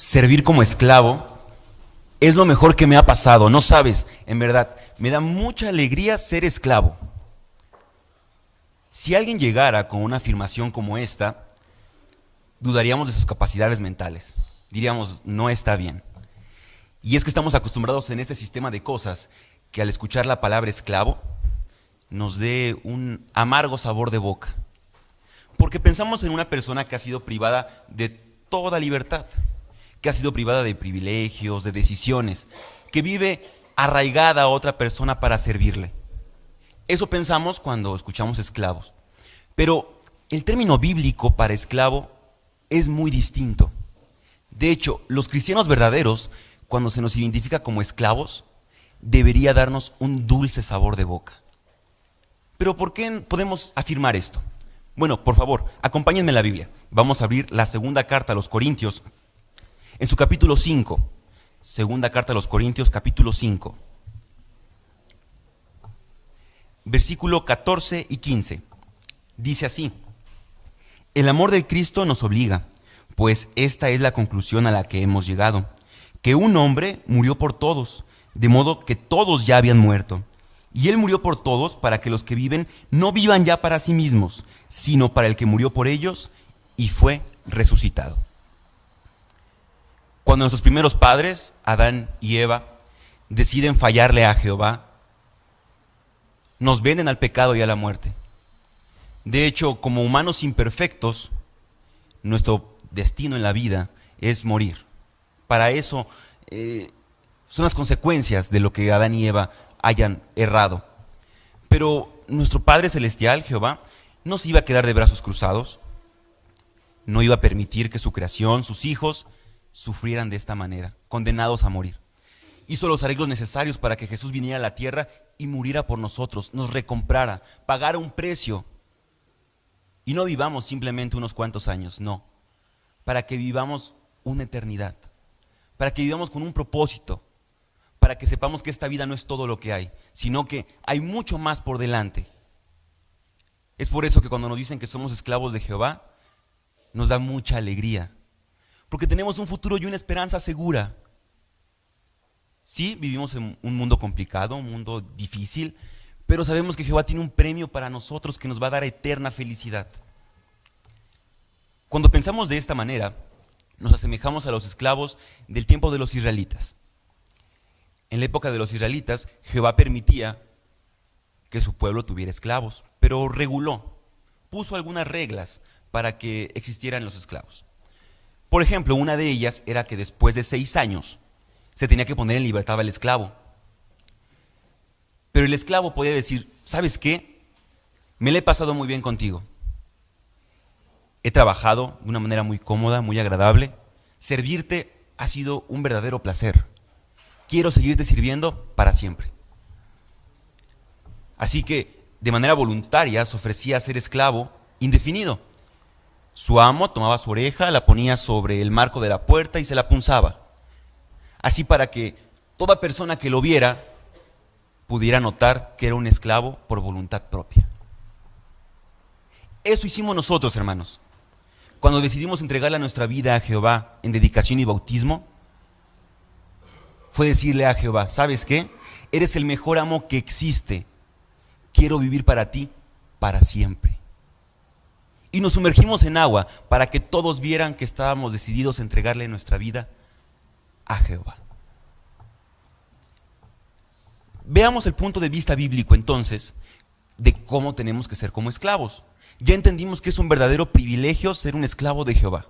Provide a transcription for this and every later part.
servir como esclavo es lo mejor que me ha pasado. No sabes, en verdad, me da mucha alegría ser esclavo. Si alguien llegara con una afirmación como esta, dudaríamos de sus capacidades mentales. Diríamos, no está bien. Y es que estamos acostumbrados en este sistema de cosas que al escuchar la palabra esclavo nos dé un amargo sabor de boca. Porque pensamos en una persona que ha sido privada de toda libertad que ha sido privada de privilegios, de decisiones, que vive arraigada a otra persona para servirle. Eso pensamos cuando escuchamos esclavos. Pero el término bíblico para esclavo es muy distinto. De hecho, los cristianos verdaderos, cuando se nos identifica como esclavos, debería darnos un dulce sabor de boca. Pero ¿por qué podemos afirmar esto? Bueno, por favor, acompáñenme en la Biblia. Vamos a abrir la segunda carta a los Corintios, en su capítulo 5, segunda carta a los Corintios, capítulo 5, versículo 14 y 15. Dice así, el amor de Cristo nos obliga, pues esta es la conclusión a la que hemos llegado, que un hombre murió por todos, de modo que todos ya habían muerto. Y Él murió por todos para que los que viven no vivan ya para sí mismos, sino para el que murió por ellos y fue resucitado. Cuando nuestros primeros padres, Adán y Eva, deciden fallarle a Jehová, nos venden al pecado y a la muerte. De hecho, como humanos imperfectos, nuestro destino en la vida es morir. Para eso eh, son las consecuencias de lo que Adán y Eva hayan errado. Pero nuestro Padre Celestial, Jehová, no se iba a quedar de brazos cruzados, no iba a permitir que su creación, sus hijos, sufrieran de esta manera, condenados a morir. Hizo los arreglos necesarios para que Jesús viniera a la tierra y muriera por nosotros, nos recomprara, pagara un precio. Y no vivamos simplemente unos cuantos años, no, para que vivamos una eternidad, para que vivamos con un propósito, para que sepamos que esta vida no es todo lo que hay, sino que hay mucho más por delante. Es por eso que cuando nos dicen que somos esclavos de Jehová, nos da mucha alegría porque tenemos un futuro y una esperanza segura. Sí, vivimos en un mundo complicado, un mundo difícil, pero sabemos que Jehová tiene un premio para nosotros que nos va a dar eterna felicidad. Cuando pensamos de esta manera, nos asemejamos a los esclavos del tiempo de los israelitas. En la época de los israelitas, Jehová permitía que su pueblo tuviera esclavos, pero reguló, puso algunas reglas para que existieran los esclavos. Por ejemplo, una de ellas era que después de seis años se tenía que poner en libertad al esclavo. Pero el esclavo podía decir, ¿sabes qué? Me le he pasado muy bien contigo. He trabajado de una manera muy cómoda, muy agradable. Servirte ha sido un verdadero placer. Quiero seguirte sirviendo para siempre. Así que de manera voluntaria se ofrecía a ser esclavo indefinido. Su amo tomaba su oreja, la ponía sobre el marco de la puerta y se la punzaba. Así para que toda persona que lo viera pudiera notar que era un esclavo por voluntad propia. Eso hicimos nosotros, hermanos. Cuando decidimos entregarle nuestra vida a Jehová en dedicación y bautismo, fue decirle a Jehová, ¿sabes qué? Eres el mejor amo que existe. Quiero vivir para ti para siempre y nos sumergimos en agua para que todos vieran que estábamos decididos a entregarle nuestra vida a Jehová. Veamos el punto de vista bíblico entonces de cómo tenemos que ser como esclavos. Ya entendimos que es un verdadero privilegio ser un esclavo de Jehová.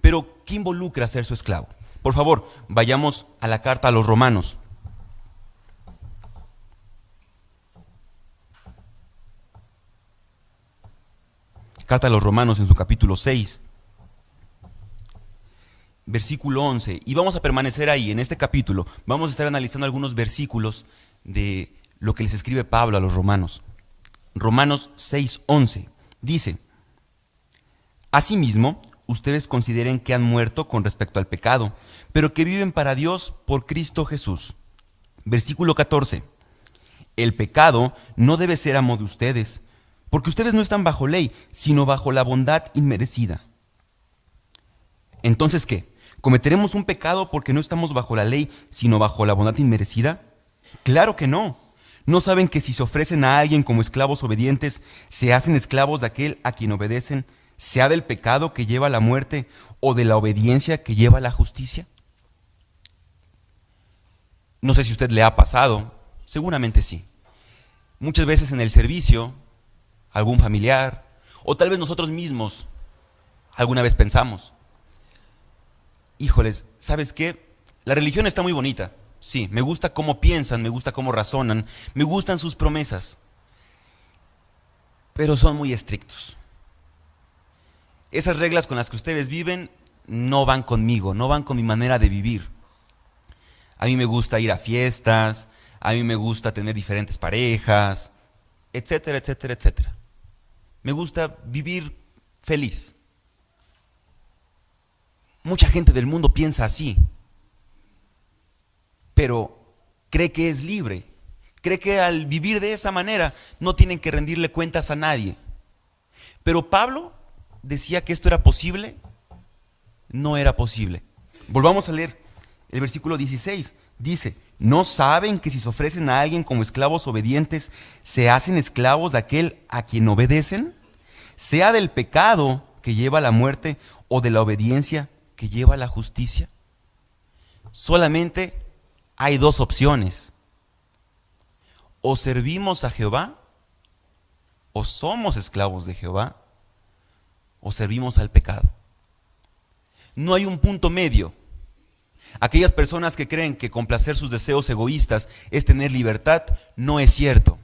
Pero, ¿qué involucra ser su esclavo? Por favor, vayamos a la carta a los romanos. Carta a los Romanos en su capítulo 6, versículo 11. Y vamos a permanecer ahí, en este capítulo. Vamos a estar analizando algunos versículos de lo que les escribe Pablo a los romanos. Romanos 6, 11. Dice, Asimismo, ustedes consideren que han muerto con respecto al pecado, pero que viven para Dios por Cristo Jesús. Versículo 14. El pecado no debe ser amo de ustedes porque ustedes no están bajo ley, sino bajo la bondad inmerecida. Entonces, ¿qué? ¿Cometeremos un pecado porque no estamos bajo la ley, sino bajo la bondad inmerecida? Claro que no. ¿No saben que si se ofrecen a alguien como esclavos obedientes, se hacen esclavos de aquel a quien obedecen, sea del pecado que lleva a la muerte o de la obediencia que lleva a la justicia? No sé si usted le ha pasado, seguramente sí. Muchas veces en el servicio, algún familiar, o tal vez nosotros mismos, alguna vez pensamos, híjoles, ¿sabes qué? La religión está muy bonita, Sí, me gusta cómo piensan, me gusta cómo razonan, me gustan sus promesas, pero son muy estrictos. Esas reglas con las que ustedes viven no van conmigo, no van con mi manera de vivir. A mí me gusta ir a fiestas, a mí me gusta tener diferentes parejas, etcétera, etcétera, etcétera. Me gusta vivir feliz. Mucha gente del mundo piensa así pero cree que es libre. Cree que al vivir de esa manera no tienen que rendirle cuentas a nadie. Pero Pablo decía que esto era posible. No era posible. Volvamos a leer el versículo 16. Dice, ¿no saben que si se ofrecen a alguien como esclavos obedientes, se hacen esclavos de aquel a quien obedecen? Sea del pecado que lleva a la muerte o de la obediencia que lleva a la justicia. Solamente hay dos opciones. O servimos a Jehová, o somos esclavos de Jehová, o servimos al pecado. No hay un punto medio. Aquellas personas que creen que complacer sus deseos egoístas es tener libertad, no es cierto.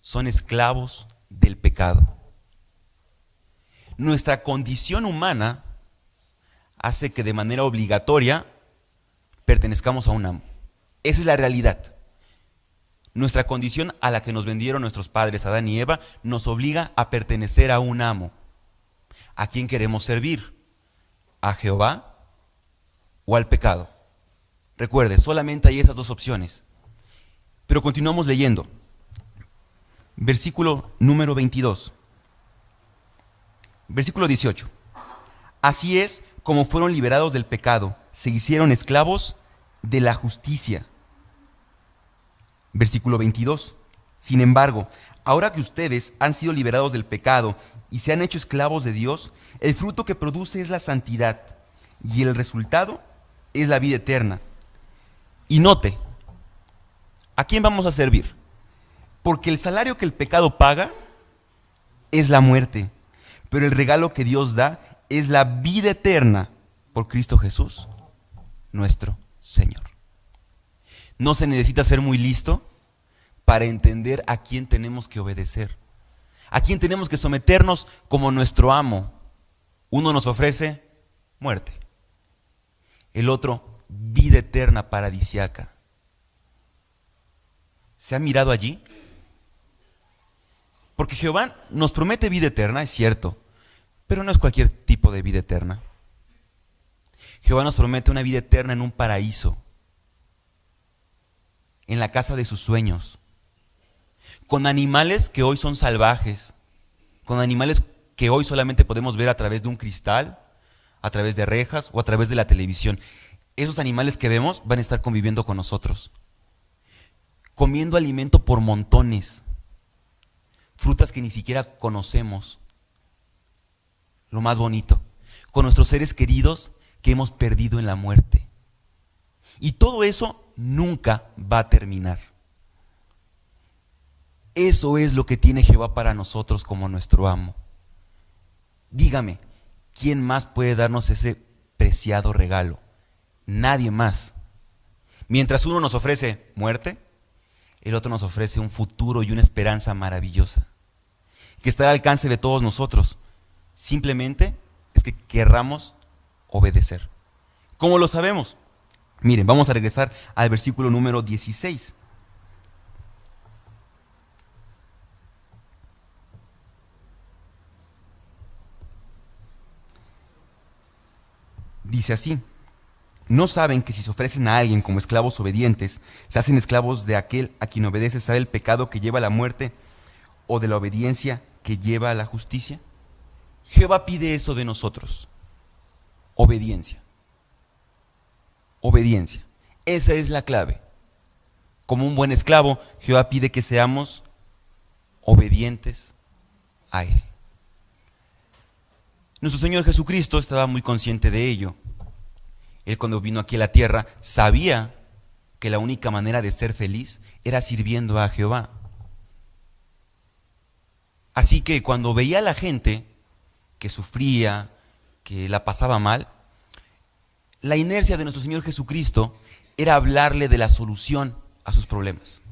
Son esclavos del pecado. Nuestra condición humana hace que de manera obligatoria pertenezcamos a un amo. Esa es la realidad. Nuestra condición a la que nos vendieron nuestros padres, Adán y Eva, nos obliga a pertenecer a un amo. ¿A quién queremos servir? ¿A Jehová o al pecado? Recuerde, solamente hay esas dos opciones. Pero continuamos leyendo. Versículo número 22. Versículo 18. Así es como fueron liberados del pecado, se hicieron esclavos de la justicia. Versículo 22. Sin embargo, ahora que ustedes han sido liberados del pecado y se han hecho esclavos de Dios, el fruto que produce es la santidad y el resultado es la vida eterna. Y note, ¿a quién vamos a servir? Porque el salario que el pecado paga es la muerte, pero el regalo que Dios da es la vida eterna por Cristo Jesús, nuestro Señor. No se necesita ser muy listo para entender a quién tenemos que obedecer, a quién tenemos que someternos como nuestro amo. Uno nos ofrece muerte, el otro vida eterna paradisiaca. ¿Se ha mirado allí? Porque Jehová nos promete vida eterna, es cierto, pero no es cualquier tipo de vida eterna. Jehová nos promete una vida eterna en un paraíso, en la casa de sus sueños, con animales que hoy son salvajes, con animales que hoy solamente podemos ver a través de un cristal, a través de rejas o a través de la televisión. Esos animales que vemos van a estar conviviendo con nosotros, comiendo alimento por montones, frutas que ni siquiera conocemos. Lo más bonito, con nuestros seres queridos que hemos perdido en la muerte. Y todo eso nunca va a terminar. Eso es lo que tiene Jehová para nosotros como nuestro amo. Dígame, ¿quién más puede darnos ese preciado regalo? Nadie más. Mientras uno nos ofrece muerte, el otro nos ofrece un futuro y una esperanza maravillosa, que está al alcance de todos nosotros. Simplemente es que querramos obedecer. ¿Cómo lo sabemos? Miren, vamos a regresar al versículo número 16. Dice así, ¿no saben que si se ofrecen a alguien como esclavos obedientes, se hacen esclavos de aquel a quien obedece, sabe el pecado que lleva a la muerte o de la obediencia que lleva a la justicia? Jehová pide eso de nosotros Obediencia. Obediencia. Esa es la clave. Como un buen esclavo, Jehová pide que seamos obedientes a Él. Nuestro Señor Jesucristo estaba muy consciente de ello. Él cuando vino aquí a la tierra sabía que la única manera de ser feliz era sirviendo a Jehová. Así que cuando veía a la gente que sufría, que la pasaba mal, la inercia de nuestro Señor Jesucristo era hablarle de la solución a sus problemas.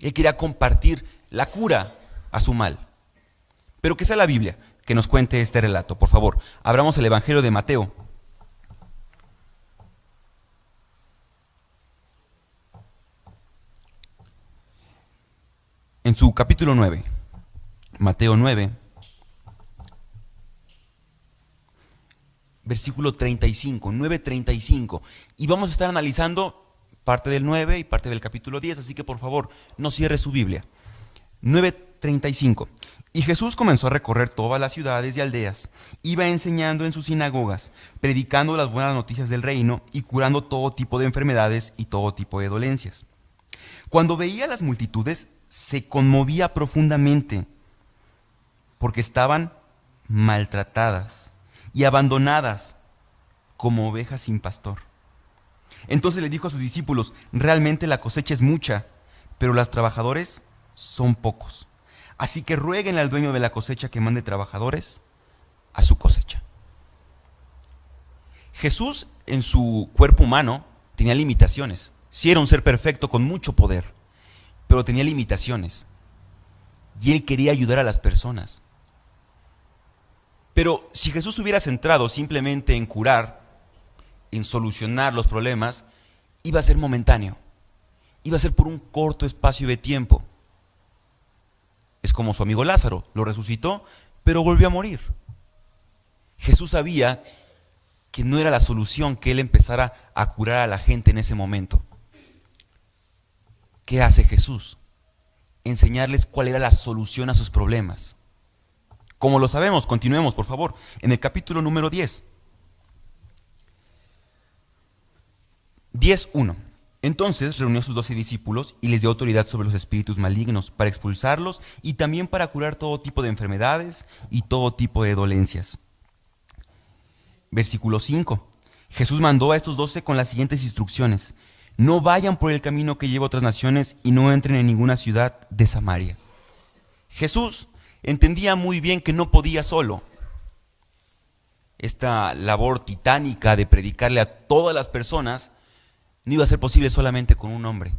Él quería compartir la cura a su mal. Pero que sea la Biblia que nos cuente este relato. Por favor, abramos el Evangelio de Mateo. En su capítulo 9, Mateo 9, versículo 35, 9.35. Y vamos a estar analizando parte del 9 y parte del capítulo 10, así que por favor, no cierre su Biblia. 9.35. Y Jesús comenzó a recorrer todas las ciudades y aldeas, iba enseñando en sus sinagogas, predicando las buenas noticias del reino y curando todo tipo de enfermedades y todo tipo de dolencias. Cuando veía a las multitudes, se conmovía profundamente, porque estaban maltratadas y abandonadas como ovejas sin pastor. Entonces le dijo a sus discípulos, realmente la cosecha es mucha, pero los trabajadores son pocos. Así que rueguen al dueño de la cosecha que mande trabajadores a su cosecha. Jesús en su cuerpo humano tenía limitaciones. Sí era un ser perfecto con mucho poder, pero tenía limitaciones. Y él quería ayudar a las personas. Pero si Jesús hubiera centrado simplemente en curar, en solucionar los problemas, iba a ser momentáneo. Iba a ser por un corto espacio de tiempo. Es como su amigo Lázaro, lo resucitó, pero volvió a morir. Jesús sabía que no era la solución que él empezara a curar a la gente en ese momento. ¿Qué hace Jesús? Enseñarles cuál era la solución a sus problemas. Como lo sabemos, continuemos, por favor, en el capítulo número 10. 10.1. Entonces reunió a sus doce discípulos y les dio autoridad sobre los espíritus malignos para expulsarlos y también para curar todo tipo de enfermedades y todo tipo de dolencias. Versículo 5. Jesús mandó a estos doce con las siguientes instrucciones. No vayan por el camino que lleva otras naciones y no entren en ninguna ciudad de Samaria. Jesús entendía muy bien que no podía solo. Esta labor titánica de predicarle a todas las personas no iba a ser posible solamente con un hombre.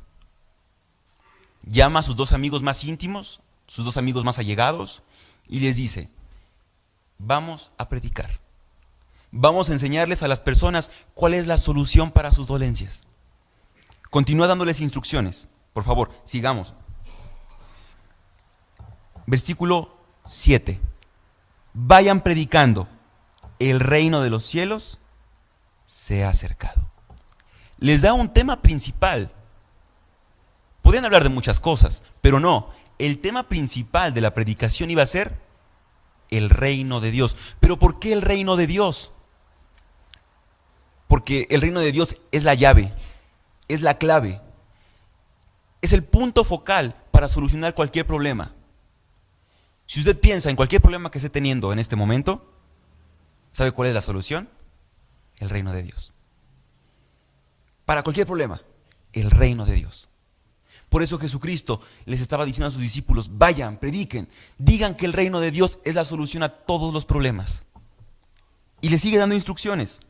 Llama a sus dos amigos más íntimos, sus dos amigos más allegados, y les dice, vamos a predicar. Vamos a enseñarles a las personas cuál es la solución para sus dolencias. Continúa dándoles instrucciones. Por favor, sigamos. Versículo 7. Vayan predicando. El reino de los cielos se ha acercado les da un tema principal. Podían hablar de muchas cosas, pero no. El tema principal de la predicación iba a ser el reino de Dios. ¿Pero por qué el reino de Dios? Porque el reino de Dios es la llave, es la clave, es el punto focal para solucionar cualquier problema. Si usted piensa en cualquier problema que esté teniendo en este momento, ¿sabe cuál es la solución? El reino de Dios para cualquier problema, el reino de Dios. Por eso Jesucristo les estaba diciendo a sus discípulos, vayan, prediquen, digan que el reino de Dios es la solución a todos los problemas. Y les sigue dando instrucciones.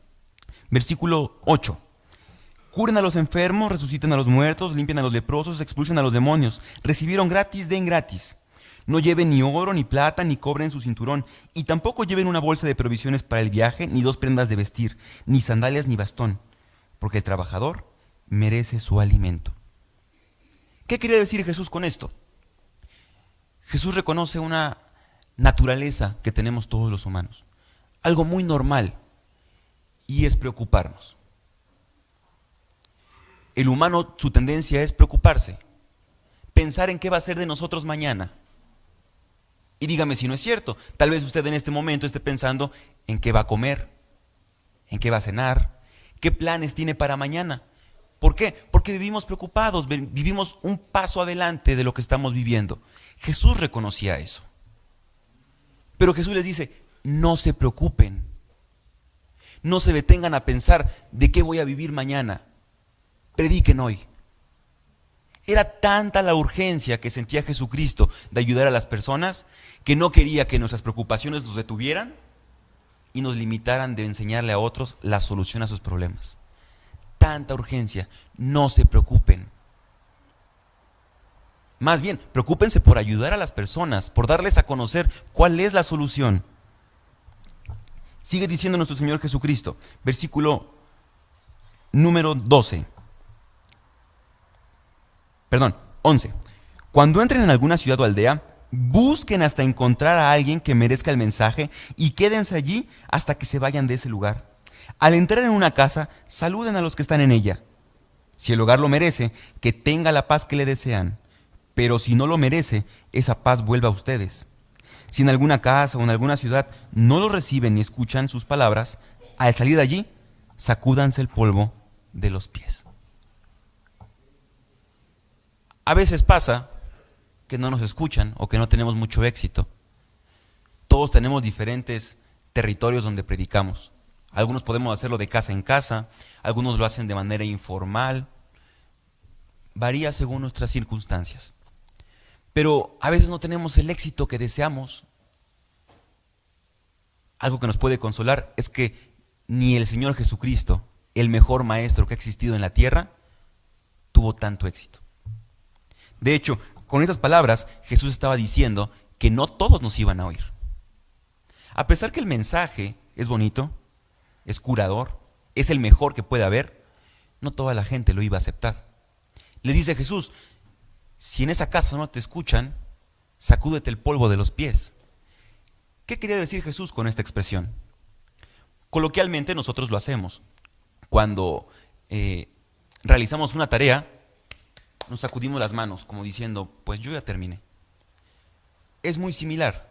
Versículo 8. Curen a los enfermos, resuciten a los muertos, limpian a los leprosos, expulsen a los demonios. Recibieron gratis, den gratis. No lleven ni oro, ni plata, ni cobre en su cinturón, y tampoco lleven una bolsa de provisiones para el viaje, ni dos prendas de vestir, ni sandalias, ni bastón porque el trabajador merece su alimento. ¿Qué quiere decir Jesús con esto? Jesús reconoce una naturaleza que tenemos todos los humanos, algo muy normal, y es preocuparnos. El humano, su tendencia es preocuparse, pensar en qué va a ser de nosotros mañana. Y dígame si no es cierto. Tal vez usted en este momento esté pensando en qué va a comer, en qué va a cenar, qué planes tiene para mañana. ¿Por qué? Porque vivimos preocupados, vivimos un paso adelante de lo que estamos viviendo. Jesús reconocía eso. Pero Jesús les dice, no se preocupen, no se detengan a pensar de qué voy a vivir mañana, prediquen hoy. Era tanta la urgencia que sentía Jesucristo de ayudar a las personas que no quería que nuestras preocupaciones nos detuvieran y nos limitaran de enseñarle a otros la solución a sus problemas tanta urgencia. No se preocupen. Más bien, preocúpense por ayudar a las personas, por darles a conocer cuál es la solución. Sigue diciendo nuestro Señor Jesucristo, versículo número 12. Perdón, 11. Cuando entren en alguna ciudad o aldea, busquen hasta encontrar a alguien que merezca el mensaje y quédense allí hasta que se vayan de ese lugar. Al entrar en una casa, saluden a los que están en ella. Si el hogar lo merece, que tenga la paz que le desean. Pero si no lo merece, esa paz vuelva a ustedes. Si en alguna casa o en alguna ciudad no lo reciben ni escuchan sus palabras, al salir de allí, sacúdanse el polvo de los pies. A veces pasa que no nos escuchan o que no tenemos mucho éxito. Todos tenemos diferentes territorios donde predicamos. Algunos podemos hacerlo de casa en casa, algunos lo hacen de manera informal. Varía según nuestras circunstancias. Pero a veces no tenemos el éxito que deseamos. Algo que nos puede consolar es que ni el Señor Jesucristo, el mejor maestro que ha existido en la tierra, tuvo tanto éxito. De hecho, con estas palabras Jesús estaba diciendo que no todos nos iban a oír. A pesar que el mensaje es bonito, es curador, es el mejor que puede haber, no toda la gente lo iba a aceptar. Les dice Jesús, si en esa casa no te escuchan, sacúdete el polvo de los pies. ¿Qué quería decir Jesús con esta expresión? Coloquialmente nosotros lo hacemos. Cuando eh, realizamos una tarea, nos sacudimos las manos como diciendo, pues yo ya terminé. Es muy similar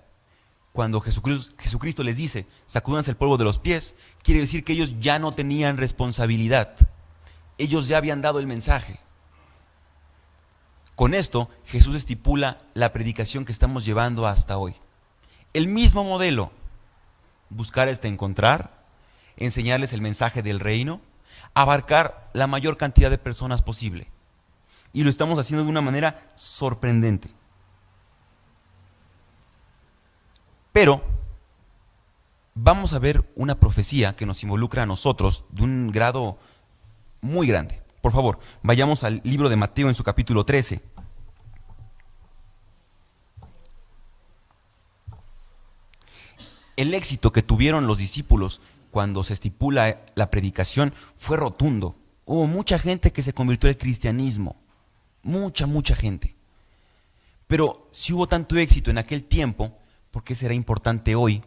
cuando Jesucristo, les dice, sacúdanse el polvo de los pies, quiere decir que ellos ya no tenían responsabilidad. Ellos ya habían dado el mensaje. Con esto, Jesús estipula la predicación que estamos llevando hasta hoy. El mismo modelo, buscar hasta encontrar, enseñarles el mensaje del reino, abarcar la mayor cantidad de personas posible. Y lo estamos haciendo de una manera sorprendente. Pero vamos a ver una profecía que nos involucra a nosotros de un grado muy grande. Por favor, vayamos al libro de Mateo en su capítulo 13. El éxito que tuvieron los discípulos cuando se estipula la predicación fue rotundo. Hubo mucha gente que se convirtió al cristianismo. Mucha, mucha gente. Pero si hubo tanto éxito en aquel tiempo, ¿por qué será importante hoy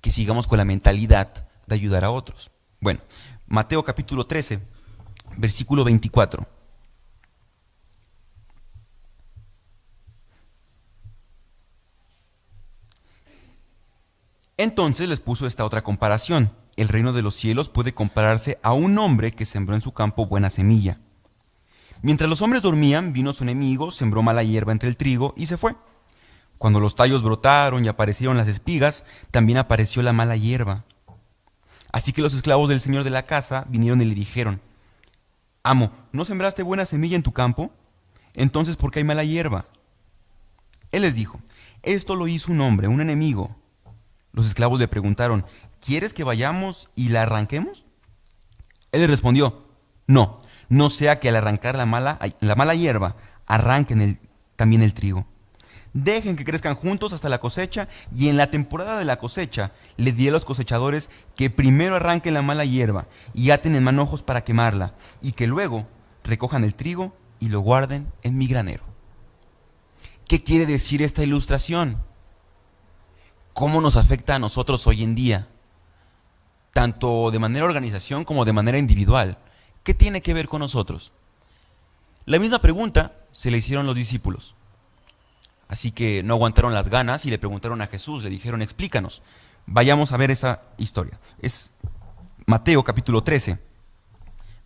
que sigamos con la mentalidad de ayudar a otros? Bueno, Mateo capítulo 13, versículo 24. Entonces les puso esta otra comparación. El reino de los cielos puede compararse a un hombre que sembró en su campo buena semilla. Mientras los hombres dormían, vino su enemigo, sembró mala hierba entre el trigo y se fue. Cuando los tallos brotaron y aparecieron las espigas, también apareció la mala hierba. Así que los esclavos del señor de la casa vinieron y le dijeron, Amo, ¿no sembraste buena semilla en tu campo? Entonces, ¿por qué hay mala hierba? Él les dijo, esto lo hizo un hombre, un enemigo. Los esclavos le preguntaron, ¿quieres que vayamos y la arranquemos? Él les respondió, no, no sea que al arrancar la mala, la mala hierba arranquen también el trigo. Dejen que crezcan juntos hasta la cosecha y en la temporada de la cosecha le di a los cosechadores que primero arranquen la mala hierba y aten en manojos para quemarla y que luego recojan el trigo y lo guarden en mi granero. ¿Qué quiere decir esta ilustración? ¿Cómo nos afecta a nosotros hoy en día? Tanto de manera organización como de manera individual. ¿Qué tiene que ver con nosotros? La misma pregunta se le hicieron los discípulos. Así que no aguantaron las ganas y le preguntaron a Jesús, le dijeron, explícanos. Vayamos a ver esa historia. Es Mateo capítulo 13,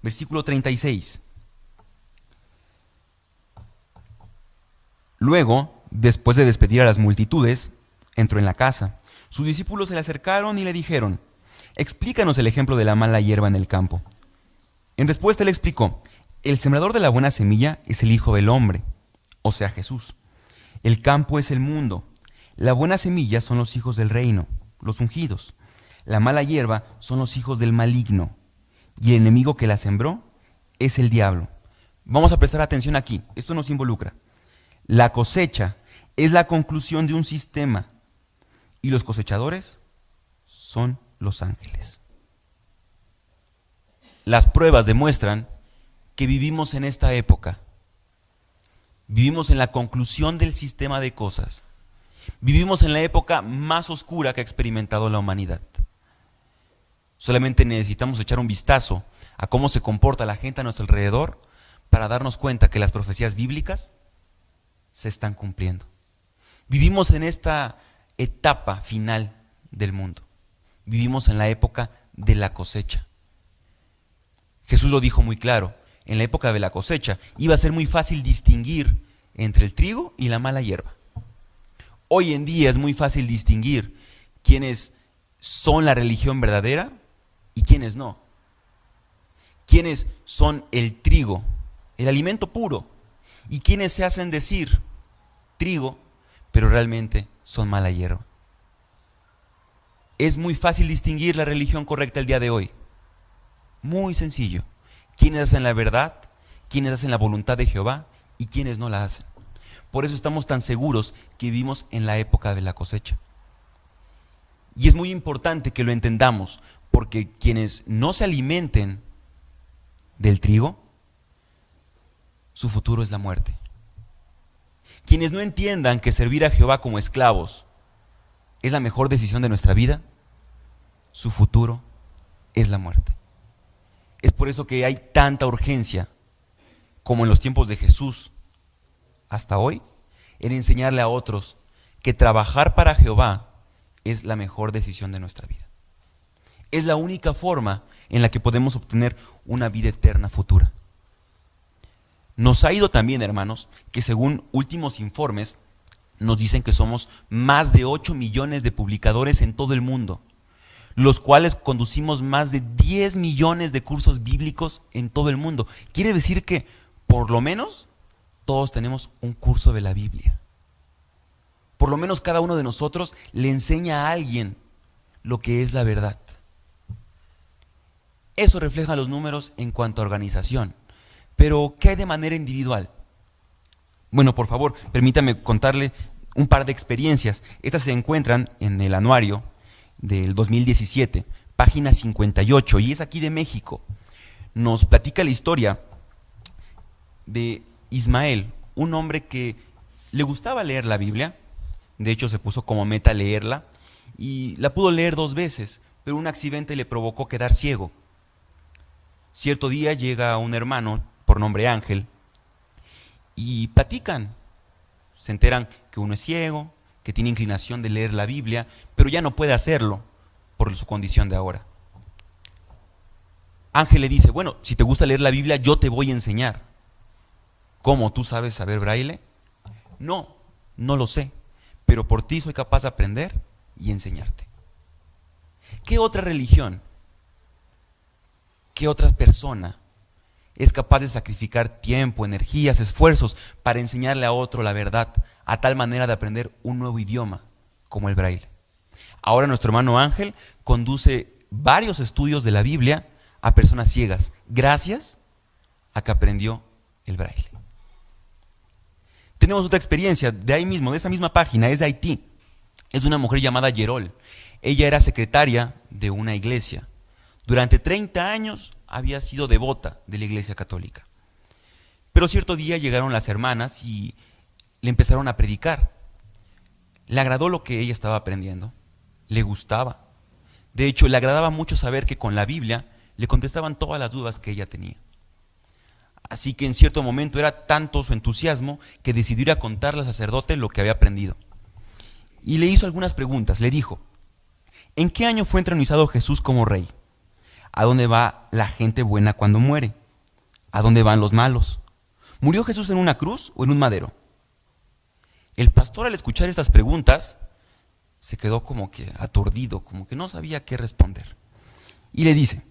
versículo 36. Luego, después de despedir a las multitudes, entró en la casa. Sus discípulos se le acercaron y le dijeron, explícanos el ejemplo de la mala hierba en el campo. En respuesta le explicó, el sembrador de la buena semilla es el Hijo del Hombre, o sea Jesús. El campo es el mundo. La buena semilla son los hijos del reino, los ungidos. La mala hierba son los hijos del maligno. Y el enemigo que la sembró es el diablo. Vamos a prestar atención aquí. Esto nos involucra. La cosecha es la conclusión de un sistema y los cosechadores son los ángeles. Las pruebas demuestran que vivimos en esta época. Vivimos en la conclusión del sistema de cosas. Vivimos en la época más oscura que ha experimentado la humanidad. Solamente necesitamos echar un vistazo a cómo se comporta la gente a nuestro alrededor para darnos cuenta que las profecías bíblicas se están cumpliendo. Vivimos en esta etapa final del mundo. Vivimos en la época de la cosecha. Jesús lo dijo muy claro en la época de la cosecha, iba a ser muy fácil distinguir entre el trigo y la mala hierba. Hoy en día es muy fácil distinguir quiénes son la religión verdadera y quiénes no. Quiénes son el trigo, el alimento puro, y quiénes se hacen decir trigo, pero realmente son mala hierba. Es muy fácil distinguir la religión correcta el día de hoy. Muy sencillo quiénes hacen la verdad, quiénes hacen la voluntad de Jehová y quiénes no la hacen. Por eso estamos tan seguros que vivimos en la época de la cosecha. Y es muy importante que lo entendamos, porque quienes no se alimenten del trigo, su futuro es la muerte. Quienes no entiendan que servir a Jehová como esclavos es la mejor decisión de nuestra vida, su futuro es la muerte. Es por eso que hay tanta urgencia, como en los tiempos de Jesús, hasta hoy, en enseñarle a otros que trabajar para Jehová es la mejor decisión de nuestra vida. Es la única forma en la que podemos obtener una vida eterna futura. Nos ha ido también, hermanos, que según últimos informes, nos dicen que somos más de 8 millones de publicadores en todo el mundo los cuales conducimos más de 10 millones de cursos bíblicos en todo el mundo. Quiere decir que por lo menos todos tenemos un curso de la Biblia. Por lo menos cada uno de nosotros le enseña a alguien lo que es la verdad. Eso refleja los números en cuanto a organización. Pero, ¿qué hay de manera individual? Bueno, por favor, permítame contarle un par de experiencias. Estas se encuentran en el anuario del 2017, página 58, y es aquí de México. Nos platica la historia de Ismael, un hombre que le gustaba leer la Biblia, de hecho se puso como meta leerla, y la pudo leer dos veces, pero un accidente le provocó quedar ciego. Cierto día llega un hermano por nombre Ángel y platican. Se enteran que uno es ciego, que tiene inclinación de leer la Biblia, pero ya no puede hacerlo por su condición de ahora. Ángel le dice, bueno, si te gusta leer la Biblia, yo te voy a enseñar. ¿Cómo tú sabes saber braille? No, no lo sé, pero por ti soy capaz de aprender y enseñarte. ¿Qué otra religión, qué otra persona es capaz de sacrificar tiempo, energías, esfuerzos para enseñarle a otro la verdad, a tal manera de aprender un nuevo idioma como el braille. Ahora nuestro hermano Ángel conduce varios estudios de la Biblia a personas ciegas, gracias a que aprendió el braille. Tenemos otra experiencia de ahí mismo, de esa misma página, es de Haití. Es una mujer llamada Yerol. Ella era secretaria de una iglesia. Durante 30 años había sido devota de la iglesia católica. Pero cierto día llegaron las hermanas y le empezaron a predicar. Le agradó lo que ella estaba aprendiendo, le gustaba. De hecho, le agradaba mucho saber que con la Biblia le contestaban todas las dudas que ella tenía. Así que en cierto momento era tanto su entusiasmo que decidió ir a contarle al sacerdote lo que había aprendido. Y le hizo algunas preguntas. Le dijo, ¿en qué año fue entronizado Jesús como rey? ¿A dónde va la gente buena cuando muere? ¿A dónde van los malos? ¿Murió Jesús en una cruz o en un madero? El pastor al escuchar estas preguntas se quedó como que aturdido, como que no sabía qué responder. Y le dice,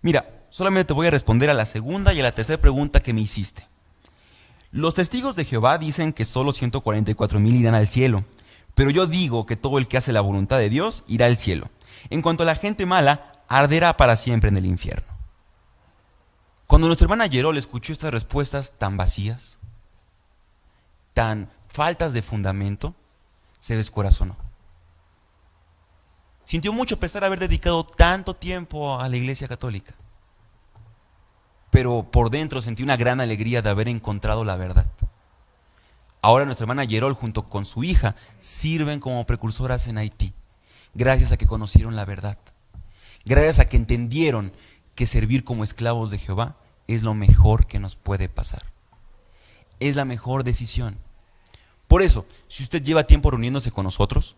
mira, solamente te voy a responder a la segunda y a la tercera pregunta que me hiciste. Los testigos de Jehová dicen que solo 144 mil irán al cielo, pero yo digo que todo el que hace la voluntad de Dios irá al cielo. En cuanto a la gente mala, arderá para siempre en el infierno. Cuando nuestra hermana Yerol escuchó estas respuestas tan vacías, tan faltas de fundamento, se descorazonó. Sintió mucho pesar haber dedicado tanto tiempo a la iglesia católica. Pero por dentro sentí una gran alegría de haber encontrado la verdad. Ahora nuestra hermana Yerol junto con su hija sirven como precursoras en Haití, gracias a que conocieron la verdad, gracias a que entendieron que servir como esclavos de Jehová es lo mejor que nos puede pasar. Es la mejor decisión. Por eso, si usted lleva tiempo reuniéndose con nosotros,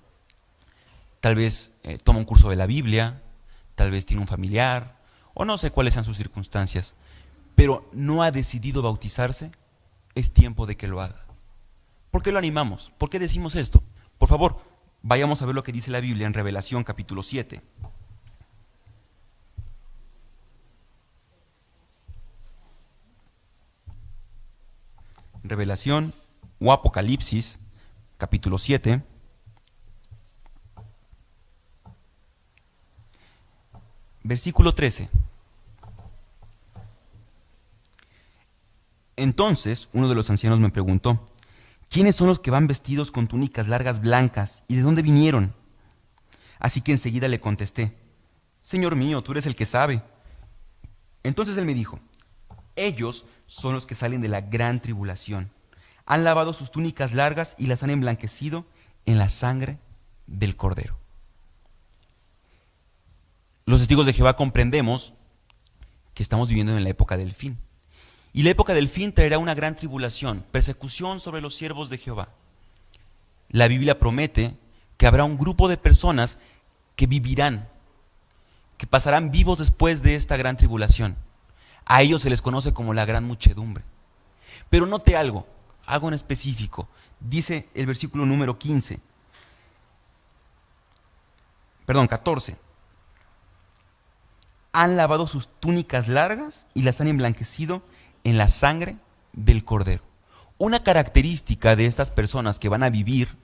Tal vez eh, toma un curso de la Biblia, tal vez tiene un familiar, o no sé cuáles sean sus circunstancias, pero no ha decidido bautizarse, es tiempo de que lo haga. ¿Por qué lo animamos? ¿Por qué decimos esto? Por favor, vayamos a ver lo que dice la Biblia en Revelación capítulo 7. Revelación o Apocalipsis capítulo 7. Versículo 13. Entonces uno de los ancianos me preguntó, ¿quiénes son los que van vestidos con túnicas largas blancas y de dónde vinieron? Así que enseguida le contesté, Señor mío, tú eres el que sabe. Entonces él me dijo, ellos son los que salen de la gran tribulación. Han lavado sus túnicas largas y las han emblanquecido en la sangre del cordero los testigos de Jehová comprendemos que estamos viviendo en la época del fin. Y la época del fin traerá una gran tribulación, persecución sobre los siervos de Jehová. La Biblia promete que habrá un grupo de personas que vivirán, que pasarán vivos después de esta gran tribulación. A ellos se les conoce como la gran muchedumbre. Pero note algo, algo en específico. Dice el versículo número 15, perdón, 14 han lavado sus túnicas largas y las han emblanquecido en la sangre del cordero. Una característica de estas personas que van a vivir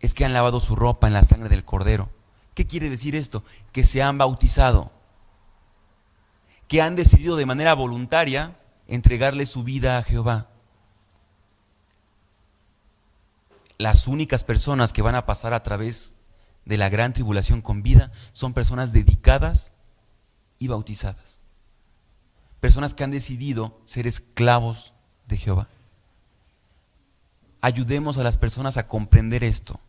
es que han lavado su ropa en la sangre del cordero. ¿Qué quiere decir esto? Que se han bautizado, que han decidido de manera voluntaria entregarle su vida a Jehová. Las únicas personas que van a pasar a través de la gran tribulación con vida son personas dedicadas y bautizadas. Personas que han decidido ser esclavos de Jehová. Ayudemos a las personas a comprender esto.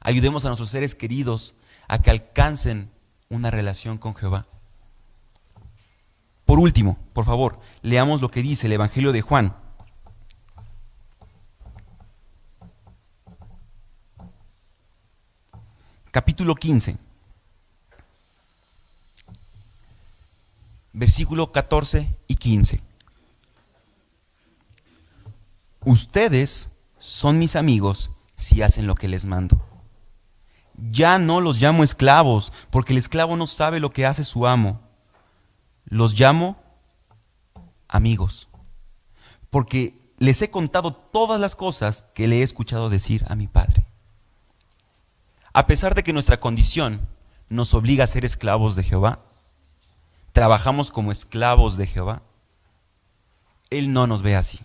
Ayudemos a nuestros seres queridos a que alcancen una relación con Jehová. Por último, por favor, leamos lo que dice el Evangelio de Juan, capítulo 15, versículo 14 y 15. Ustedes son mis amigos si hacen lo que les mando. Ya no los llamo esclavos, porque el esclavo no sabe lo que hace su amo. Los llamo amigos, porque les he contado todas las cosas que le he escuchado decir a mi Padre. A pesar de que nuestra condición nos obliga a ser esclavos de Jehová, trabajamos como esclavos de Jehová, Él no nos ve así.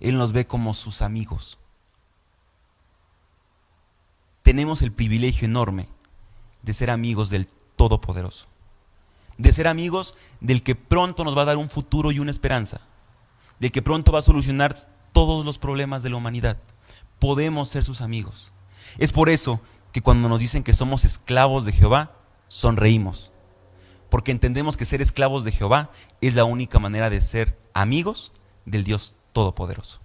Él nos ve como sus amigos. Tenemos el privilegio enorme de ser amigos del Todopoderoso, de ser amigos del que pronto nos va a dar un futuro y una esperanza, del que pronto va a solucionar todos los problemas de la humanidad. Podemos ser sus amigos. Es por eso que cuando nos dicen que somos esclavos de Jehová, sonreímos. porque entendemos que ser esclavos de Jehová es la única manera de ser amigos del Dios Todopoderoso.